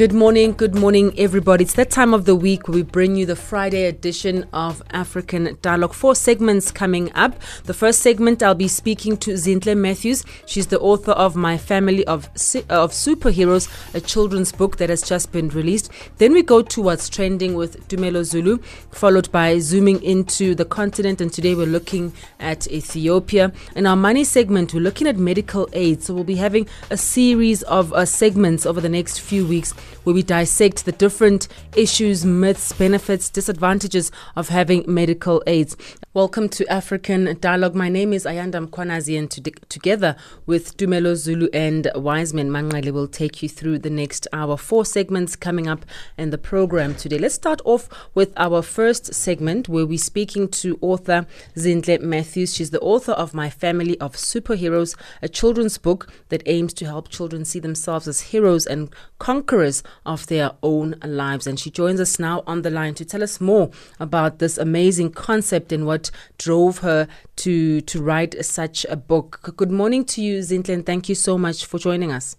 Good morning, good morning, everybody. It's that time of the week we bring you the Friday edition of African Dialogue. Four segments coming up. The first segment, I'll be speaking to Zinhle Matthews. She's the author of My Family of of Superheroes, a children's book that has just been released. Then we go to what's trending with Tumelo Zulu, followed by zooming into the continent. And today we're looking at Ethiopia. In our money segment, we're looking at medical aid. So we'll be having a series of uh, segments over the next few weeks where we dissect the different issues, myths, benefits, disadvantages of having medical aids. Welcome to African Dialogue. My name is Ayanda Mkwanazi, and to- together with Tumelo Zulu and Wiseman Manqele, will take you through the next hour. Four segments coming up in the program today. Let's start off with our first segment where we're speaking to author Zinhle Matthews. She's the author of My Family of Superheroes, a children's book that aims to help children see themselves as heroes and conquerors of their own lives. And she joins us now on the line to tell us more about this amazing concept and what drove her to, to write such a book. Good morning to you, Zinhle, and thank you so much for joining us.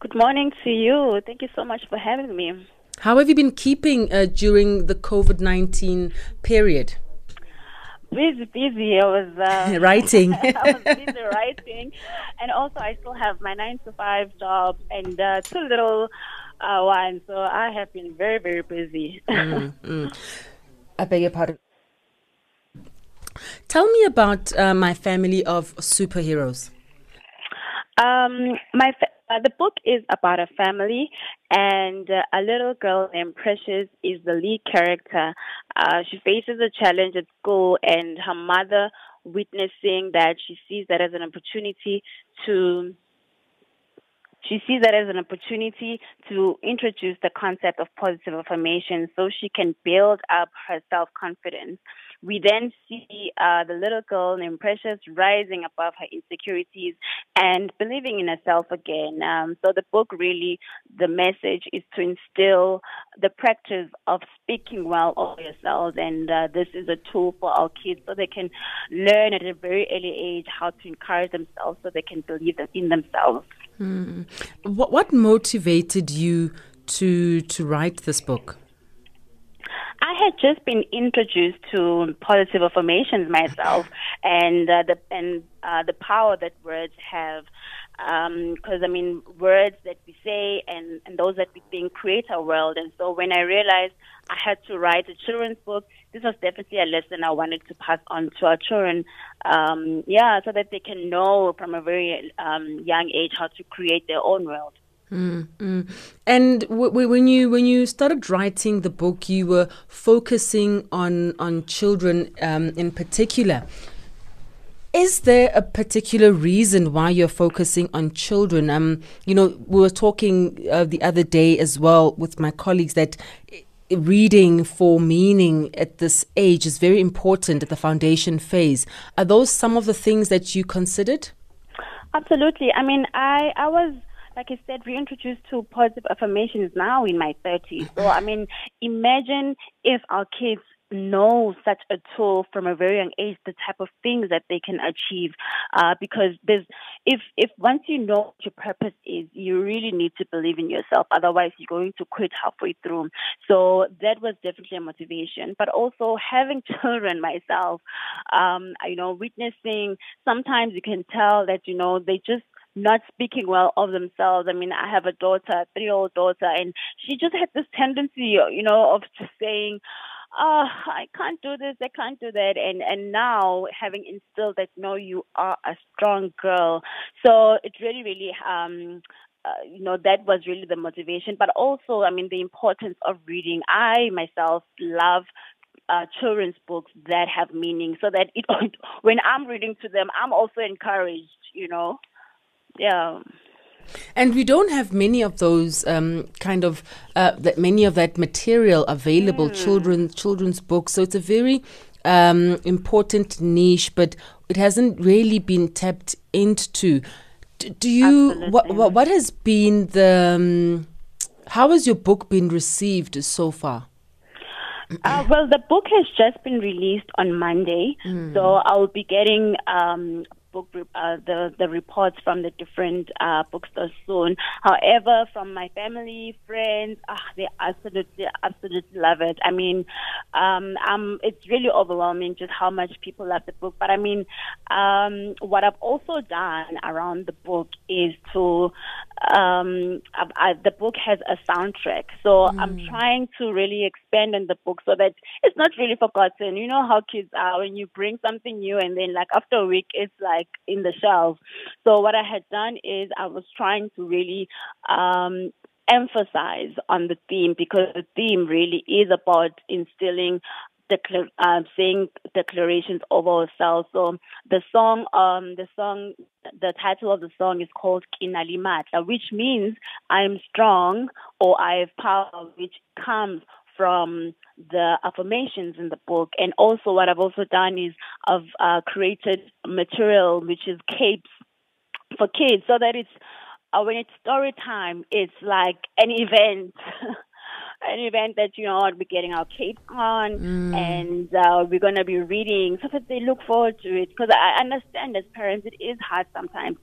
Good morning to you. Thank you so much for having me. How have you been keeping uh, during the COVID 19 period? busy, busy. I was uh, writing. I was busy writing, and also I still have my nine to five job and uh, two little uh, ones. So I have been very, very busy. mm, mm. I beg your pardon. Tell me about uh, my family of superheroes. Um, my fa- uh, the book is about a family, and uh, a little girl named Precious is the lead character. Uh, she faces a challenge at school, and her mother, witnessing that, she sees that as an opportunity to. She sees that as an opportunity to introduce the concept of positive affirmation so she can build up her self confidence. We then see uh, the little girl named Precious rising above her insecurities and believing in herself again. Um, so the book really, the message is to instill the practice of speaking well of yourselves, and uh, this is a tool for our kids so they can learn at a very early age how to encourage themselves so they can believe in themselves. Mm. What, what motivated you to to write this book? I had just been introduced to positive affirmations myself, and uh, the and uh, the power that words have. Because um, I mean, words that we say and, and those that we think create our world. And so when I realized I had to write a children's book, this was definitely a lesson I wanted to pass on to our children. Um, yeah, so that they can know from a very um, young age how to create their own world. Mm, mm. And w- w- when you when you started writing the book, you were focusing on on children um, in particular. Is there a particular reason why you're focusing on children? Um, you know, we were talking uh, the other day as well with my colleagues that reading for meaning at this age is very important at the foundation phase. Are those some of the things that you considered? Absolutely. I mean, I I was like I said, reintroduced to positive affirmations now in my 30s. So, I mean, imagine if our kids know such a tool from a very young age, the type of things that they can achieve. Uh, because there's, if, if once you know what your purpose is, you really need to believe in yourself. Otherwise, you're going to quit halfway through. So that was definitely a motivation. But also having children myself, um, you know, witnessing, sometimes you can tell that, you know, they just not speaking well of themselves. I mean, I have a daughter, a three year old daughter, and she just had this tendency, you know, of just saying, oh, I can't do this, I can't do that. And, and now having instilled that, no, you are a strong girl. So it really, really, um, uh, you know, that was really the motivation. But also, I mean, the importance of reading. I myself love uh, children's books that have meaning so that it, when I'm reading to them, I'm also encouraged, you know yeah. And we don't have many of those um, kind of uh, that many of that material available. Mm. Children children's books. So it's a very um, important niche, but it hasn't really been tapped into. Do, do you what, what, what has been the um, how has your book been received so far? Uh, well, the book has just been released on Monday, mm. so I'll be getting um, book uh, the the reports from the different uh, bookstores soon. However, from my family, friends, ah, they absolutely absolutely love it. I mean, um, um, it's really overwhelming just how much people love the book. But I mean, um, what I've also done around the book is to um, I, I, the book has a soundtrack, so mm. I'm trying to really expand on the book so that it's not really forgotten. You know how kids are when you bring something new and then like after a week it's like like in the shelves. So what I had done is I was trying to really um, emphasize on the theme because the theme really is about instilling declar- uh, saying declarations over ourselves. So the song, um, the song, the title of the song is called Kinalimatla, which means I'm strong or I have power, which comes from the affirmations in the book. And also, what I've also done is I've uh, created material which is capes for kids, so that it's uh, when it's story time, it's like an event. an event that you know I'll be getting our capes on, mm. and uh, we're gonna be reading so that they look forward to it. Because I understand as parents, it is hard sometimes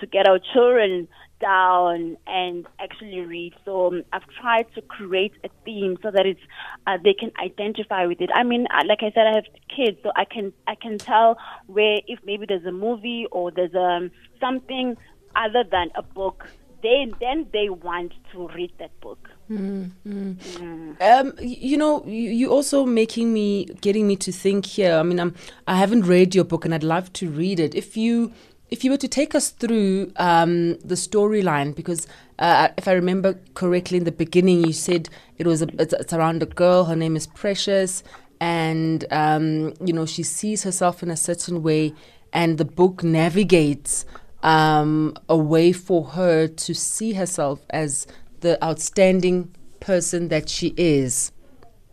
to get our children down and actually read. So um, I've tried to create a theme so that it's uh, they can identify with it. I mean, uh, like I said, I have kids, so I can I can tell where if maybe there's a movie or there's um, something other than a book. They then they want to read that book. Mm-hmm. Mm. Um, you know, you, you also making me getting me to think here. I mean, I'm I haven't read your book, and I'd love to read it. If you if you were to take us through um, the storyline, because uh, if I remember correctly, in the beginning you said it was a, it's, it's around a girl. Her name is Precious, and um, you know she sees herself in a certain way, and the book navigates um, a way for her to see herself as the outstanding person that she is.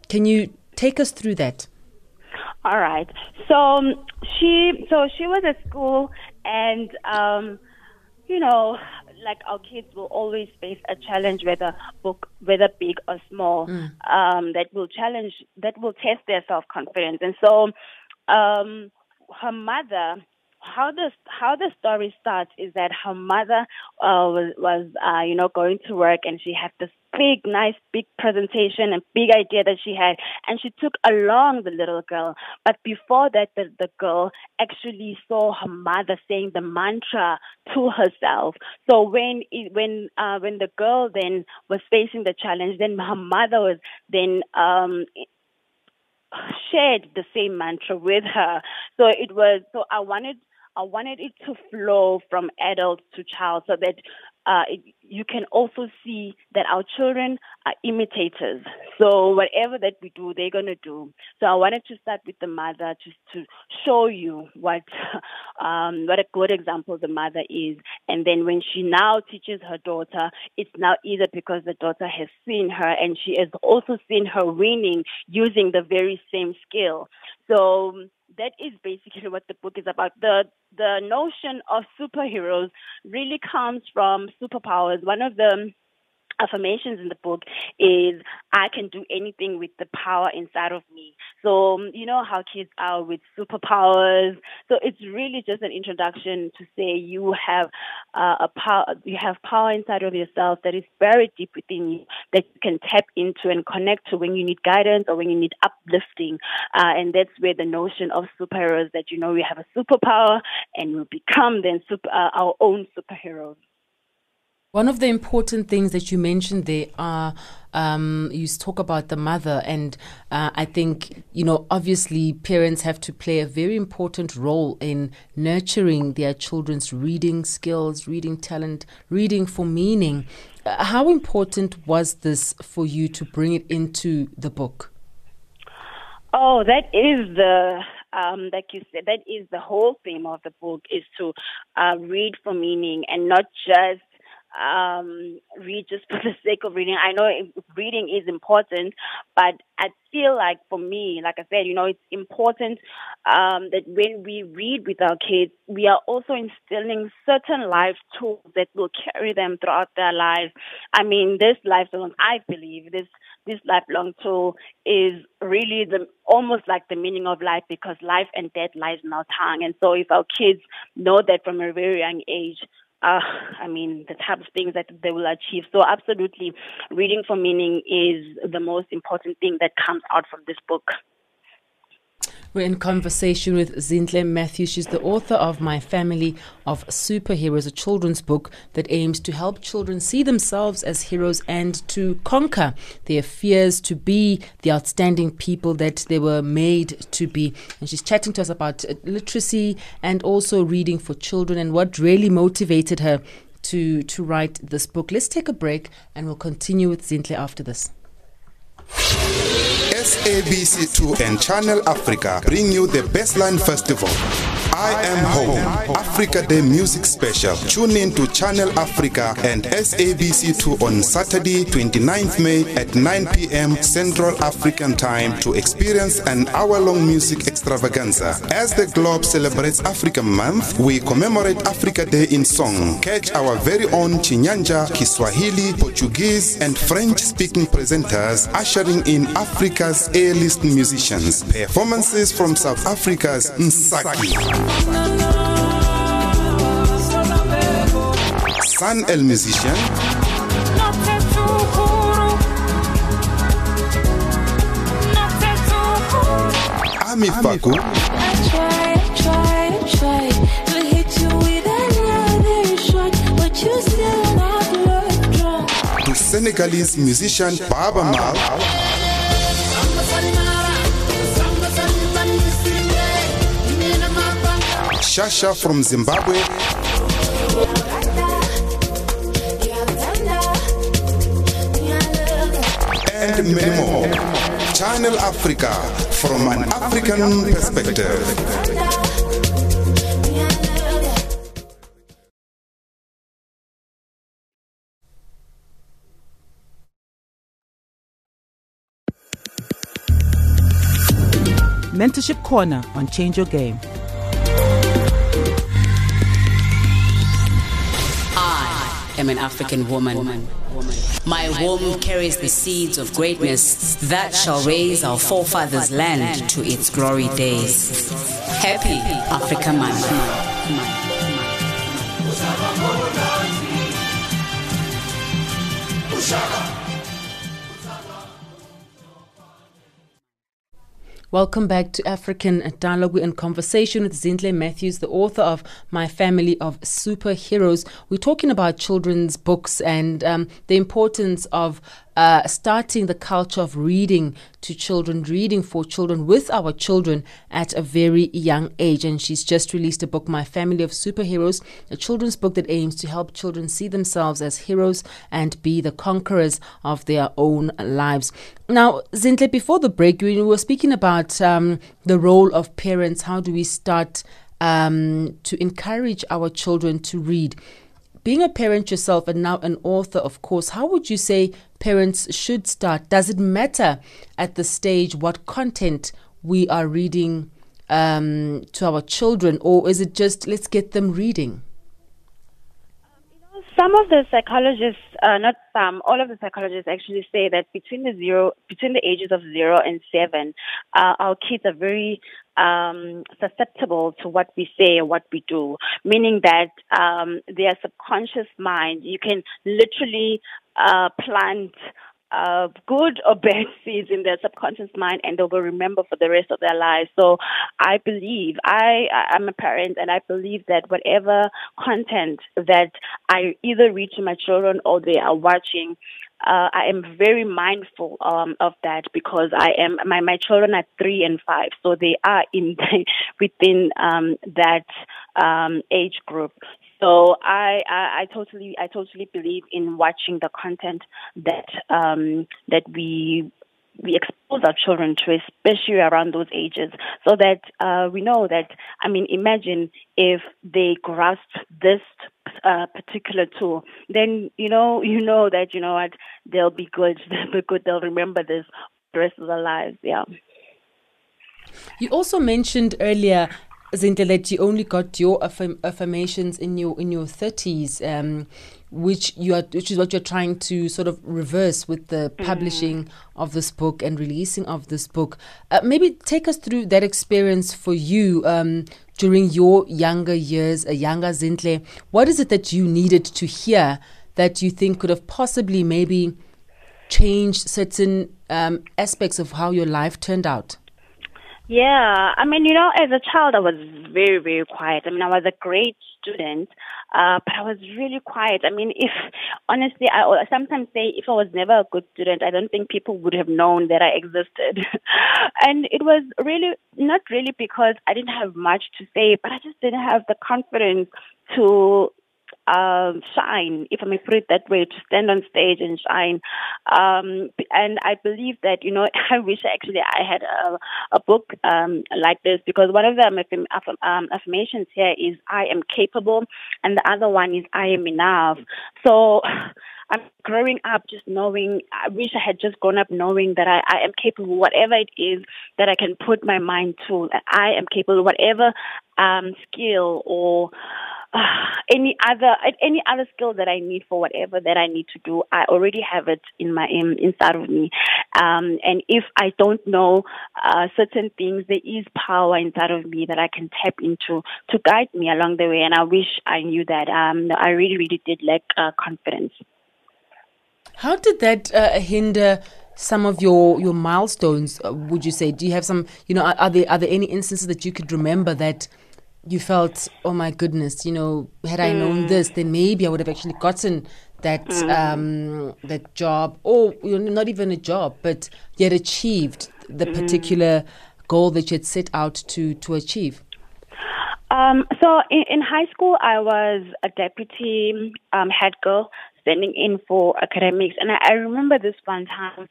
Can you take us through that? All right. So um, she so she was at school and, um, you know, like our kids will always face a challenge, whether book, whether big or small, mm. um, that will challenge, that will test their self confidence. And so, um, her mother how the how the story starts is that her mother uh, was was uh, you know going to work and she had this big nice big presentation and big idea that she had. And she took along the little girl. But before that the, the girl actually saw her mother saying the mantra to herself. So when it, when uh, when the girl then was facing the challenge then her mother was then um shared the same mantra with her. So it was so i wanted I wanted it to flow from adult to child so that uh, it, you can also see that our children are imitators. So whatever that we do, they're going to do. So I wanted to start with the mother just to show you what um, what a good example the mother is. And then when she now teaches her daughter, it's now either because the daughter has seen her and she has also seen her winning using the very same skill. So that is basically what the book is about. The the notion of superheroes really comes from superpowers. One of the affirmations in the book is I can do anything with the power inside of me. So, um, you know how kids are with superpowers. So it's really just an introduction to say you have uh, a power, you have power inside of yourself that is very deep within you that you can tap into and connect to when you need guidance or when you need uplifting. Uh, and that's where the notion of superheroes that, you know, we have a superpower and we become then super, uh, our own superheroes. One of the important things that you mentioned there are um, you talk about the mother, and uh, I think you know obviously parents have to play a very important role in nurturing their children's reading skills, reading talent, reading for meaning. Uh, how important was this for you to bring it into the book? Oh, that is the um, like you said, that is the whole theme of the book is to uh, read for meaning and not just um, read just for the sake of reading. I know reading is important, but I feel like for me, like I said, you know, it's important um, that when we read with our kids, we are also instilling certain life tools that will carry them throughout their lives. I mean, this lifelong, I believe, this this lifelong tool is really the almost like the meaning of life because life and death lies in our tongue. And so if our kids know that from a very young age, uh, I mean, the type of things that they will achieve. So, absolutely, reading for meaning is the most important thing that comes out from this book. We're in conversation with Zinhle Matthews. She's the author of My Family of Superheroes, a children's book that aims to help children see themselves as heroes and to conquer their fears to be the outstanding people that they were made to be. And she's chatting to us about literacy and also reading for children and what really motivated her to, to write this book. Let's take a break and we'll continue with Zinhle after this. SABC2 and Channel Africa bring you the Bestline Festival. I am home. Africa Day Music Special. Tune in to Channel Africa and SABC2 on Saturday, 29th May at 9 p.m. Central African Time to experience an hour-long music extravaganza. As the globe celebrates Africa Month, we commemorate Africa Day in song. Catch our very own Chinyanja, Kiswahili, Portuguese, and French-speaking presenters ushering in Africa's A-list musicians. Performances from South Africa's Nsaki. Sun El Musician. Ami Faku. To Senegalese musician Baaba Maal. Shasha from Zimbabwe. And many more. Channel Africa from an African perspective. Mentorship Corner on Change Your Game. Am an African woman. My womb carries the seeds of greatness that shall raise our forefathers' land to its glory days. Happy Africa Month. Welcome back to African Dialogue. In conversation with Zinhle Matthews, the author of My Family of Superheroes. We're talking about children's books and um, the importance of uh, starting the culture of reading to children, reading for children with our children at a very young age. And she's just released a book, My Family of Superheroes, a children's book that aims to help children see themselves as heroes and be the conquerors of their own lives. Now, Zinhle, before the break, we were speaking about um, the role of parents. How do we start um, to encourage our children to read? Being a parent yourself and now an author, of course, how would you say parents should start? Does it matter at the stage what content we are reading um, to our children, or is it just let's get them reading? Some of the psychologists, uh, not some, all of the psychologists actually say that between the zero, between the ages of zero and seven, uh, our kids are very um, susceptible to what we say or what we do, meaning that um, their subconscious mind, you can literally uh, plant uh, good or bad seeds in their subconscious mind and they will remember for the rest of their lives. So I believe, I, I'm a parent and I believe that whatever content that I either read to my children or they are watching, uh, I am very mindful um, of that because I am my my children are three and five, so they are in within um, that um, age group. So I, I, I totally I totally believe in watching the content that um, that we we expose our children to, especially around those ages, so that uh, we know that. I mean, imagine if they grasp this uh, particular tool, then you know, you know that you know what they'll be good. They'll be good. They'll remember this the rest of their lives. Yeah. You also mentioned earlier Zinhle, that you only got your affirm- affirmations in your in your thirties, um, which you are, which is what you're trying to sort of reverse with the mm. publishing of this book and releasing of this book. Uh, maybe take us through that experience for you um, during your younger years, a younger Zinhle. What is it that you needed to hear that you think could have possibly maybe changed certain um, aspects of how your life turned out? Yeah, I mean, you know, as a child, I was very, very quiet. I mean, I was a great student, uh, but I was really quiet. I mean, if honestly, I sometimes say if I was never a good student, I don't think people would have known that I existed. and it was really not really because I didn't have much to say, but I just didn't have the confidence to um, shine, if I may put it that way, to stand on stage and shine. Um, and I believe that, you know, I wish actually I had a, a book um, like this because one of the um, affirmations here is I am capable, and the other one is I am enough. So I'm growing up just knowing, I wish I had just grown up knowing that I, I am capable, whatever it is that I can put my mind to, I am capable, whatever um, skill or any other any other skill that I need for whatever that I need to do, I already have it in my in, inside of me. Um, and if I don't know uh, certain things, there is power inside of me that I can tap into to guide me along the way. And I wish I knew that. Um, I really, really did lack uh, confidence. How did that uh, hinder? some of your your milestones uh, would you say do you have some you know are, are, there are there any instances that you could remember that you felt, oh my goodness, you know, had I known mm. this, then maybe I would have actually gotten that mm. um, that job, or you know, not even a job, but yet achieved the mm. particular goal that you had set out to to achieve. Um, so in, in, high school, I was a deputy um, head girl standing in for academics. And I, I remember this one time,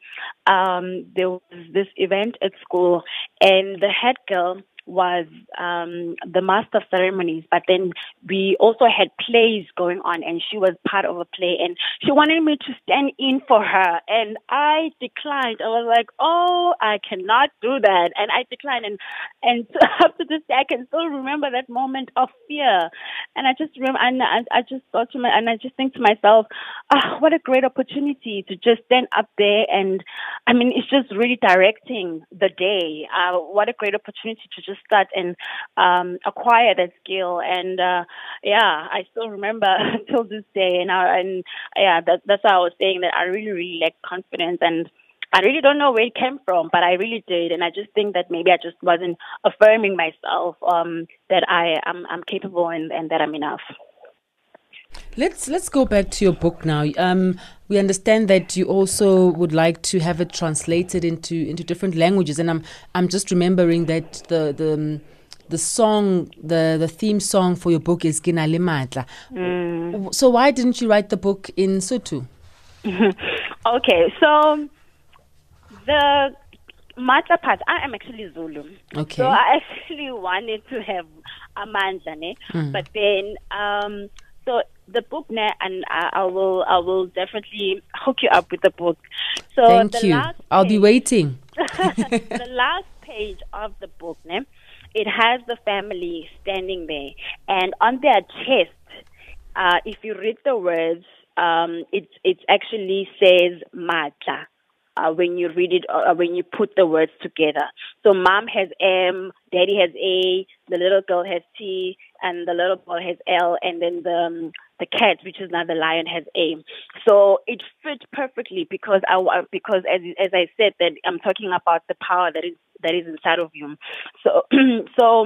um, there was this event at school, and the head girl was um, the master of ceremonies, but then we also had plays going on, and she was part of a play, and she wanted me to stand in for her, and I declined. I was like, "Oh, I cannot do that," and I declined, and and up to this day, I can still remember that moment of fear, and I just remember, and I, I just thought to my, and I just think to myself, oh, what a great opportunity to just stand up there, and I mean, it's just really directing the day. Uh, what a great opportunity to just start and um, acquire that skill. And uh, yeah, I still remember till this day. And, I, and yeah, that, that's why I was saying that I really, really lack confidence and. I really don't know where it came from, but I really did, and I just think that maybe I just wasn't affirming myself um, that I am I'm capable and, and that I'm enough. Let's let's go back to your book now. Um, we understand that you also would like to have it translated into into different languages, and I'm I'm just remembering that the the um, the song the the theme song for your book is Ginale Matla. Mm. So why didn't you write the book in Sotho? okay, so the Matla part, I am actually Zulu. Okay. So I actually wanted to have Amandla? Mm. but then um, so the book now, and I, I, will I will definitely hook you up with the book. So thank you. I'll page, be waiting. the last page of the book, now, it has the family standing there, and on their chest, uh, if you read the words, um, it it actually says Matla uh, when you read it, uh, when you put the words together. So mom has M, daddy has A, the little girl has T, and the little boy has L, and then the um, the cat, which is now the lion, has A. So it fits perfectly because I because as as I said that I'm talking about the power that is that is inside of you. So so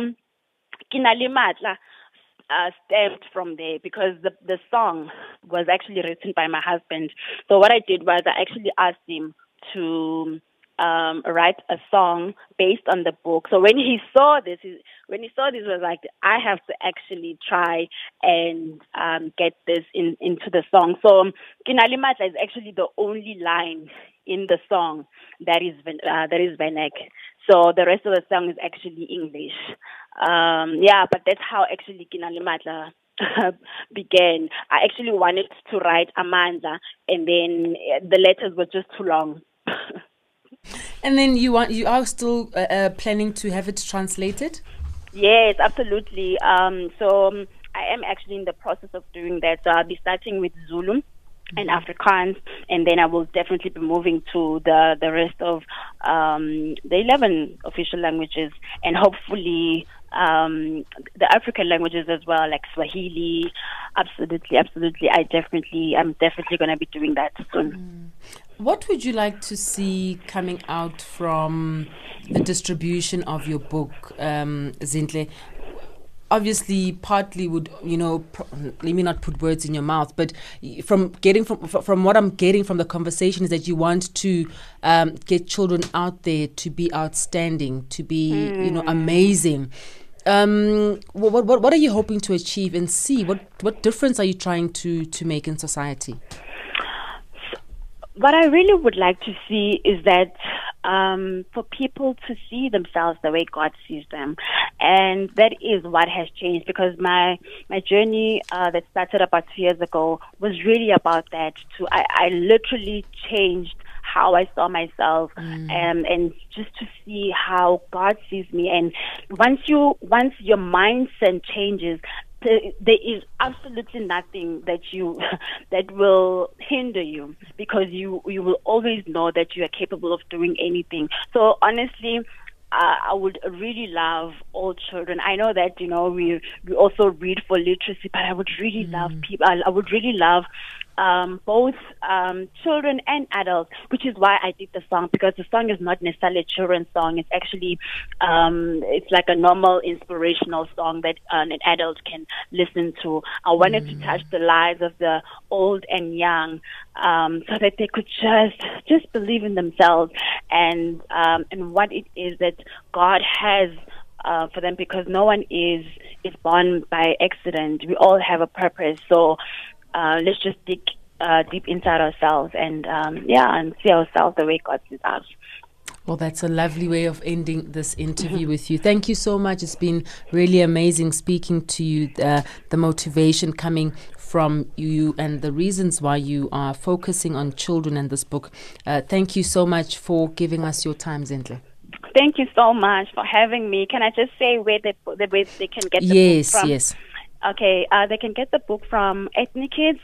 kinalimatla uh, stemmed from there because the the song was actually written by my husband. So what I did was I actually asked him to um, write a song based on the book. So when he saw this, he, when he saw this, was like, I have to actually try and um, get this in, into the song. So Kinalimatla is actually the only line in the song that is uh, that is Vanek. So the rest of the song is actually English. Um, yeah, but that's how actually Kinalimatla began. I actually wanted to write Amandla, and then uh, the letters were just too long. and then you want you are still uh, uh, planning to have it translated? Yes, absolutely. Um, so um, I am actually in the process of doing that. So I'll be starting with Zulu and Afrikaans, and then I will definitely be moving to the the rest of um, the eleven official languages, and hopefully um, the African languages as well, like Swahili. Absolutely, absolutely. I definitely, I'm definitely going to be doing that soon. Mm. What would you like to see coming out from the distribution of your book, um, Zinhle? obviously partly would you know let me not put words in your mouth but from getting from from what i'm getting from the conversation is that you want to um, get children out there to be outstanding to be mm. you know hmm. amazing um, what, what what are you hoping to achieve and see what what difference are you trying to to make in society what I really would like to see is that um, for people to see themselves the way God sees them, and that is what has changed. Because my my journey uh, that started about two years ago was really about that. To I, I literally changed how I saw myself, mm. um, and just to see how God sees me. And once you once your mindset changes, there is absolutely nothing that you that will hinder you because you you will always know that you are capable of doing anything. So honestly, uh, I would really love all children. I know that you know we we also read for literacy, but I would really mm. love people. I, I would really love um, both um, children and adults, which is why I did the song because the song is not necessarily a children's song. It's actually um, it's like a normal inspirational song that an adult can listen to. I wanted mm. to touch the lives of the old and young, um, so that they could just just believe in themselves and um, and what it is that God has. Uh, for them because no one is is born by accident. We all have a purpose. So uh, let's just dig uh, deep inside ourselves and um, yeah, and see ourselves the way God sees us. Well, that's a lovely way of ending this interview mm-hmm. with you. Thank you so much. It's been really amazing speaking to you. Uh, the motivation coming from you and the reasons why you are focusing on children in this book. Uh, thank you so much for giving us your time, Zinhle. Thank you so much for having me. Can I just say where they, where they can get the yes, book from? Yes, yes. Okay, uh, they can get the book from Ethnic Kids,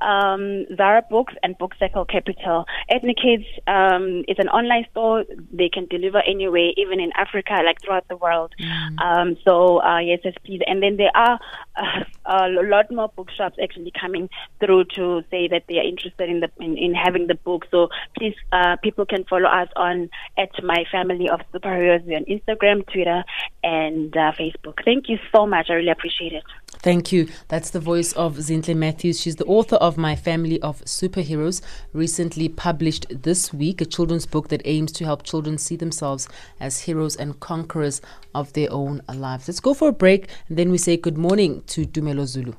um, Zara Books, and Book Circle Capital. Ethnic Kids um, is an online store. They can deliver anywhere, even in Africa, like throughout the world. Mm. Um, so uh, yes, yes, please. And then there are uh, a lot more bookshops actually coming through to say that they are interested in the in, in having the book. So please, uh, people can follow us on at My Family of Superheroes on Instagram, Twitter, and uh, Facebook. Thank you so much. I really appreciate it. Thank you. That's the voice of Zinhle Matthews. She's the author of My Family of Superheroes, recently published this week, a children's book that aims to help children see themselves as heroes and conquerors of their own lives. Let's go for a break and then we say good morning to Tumelo Zulu.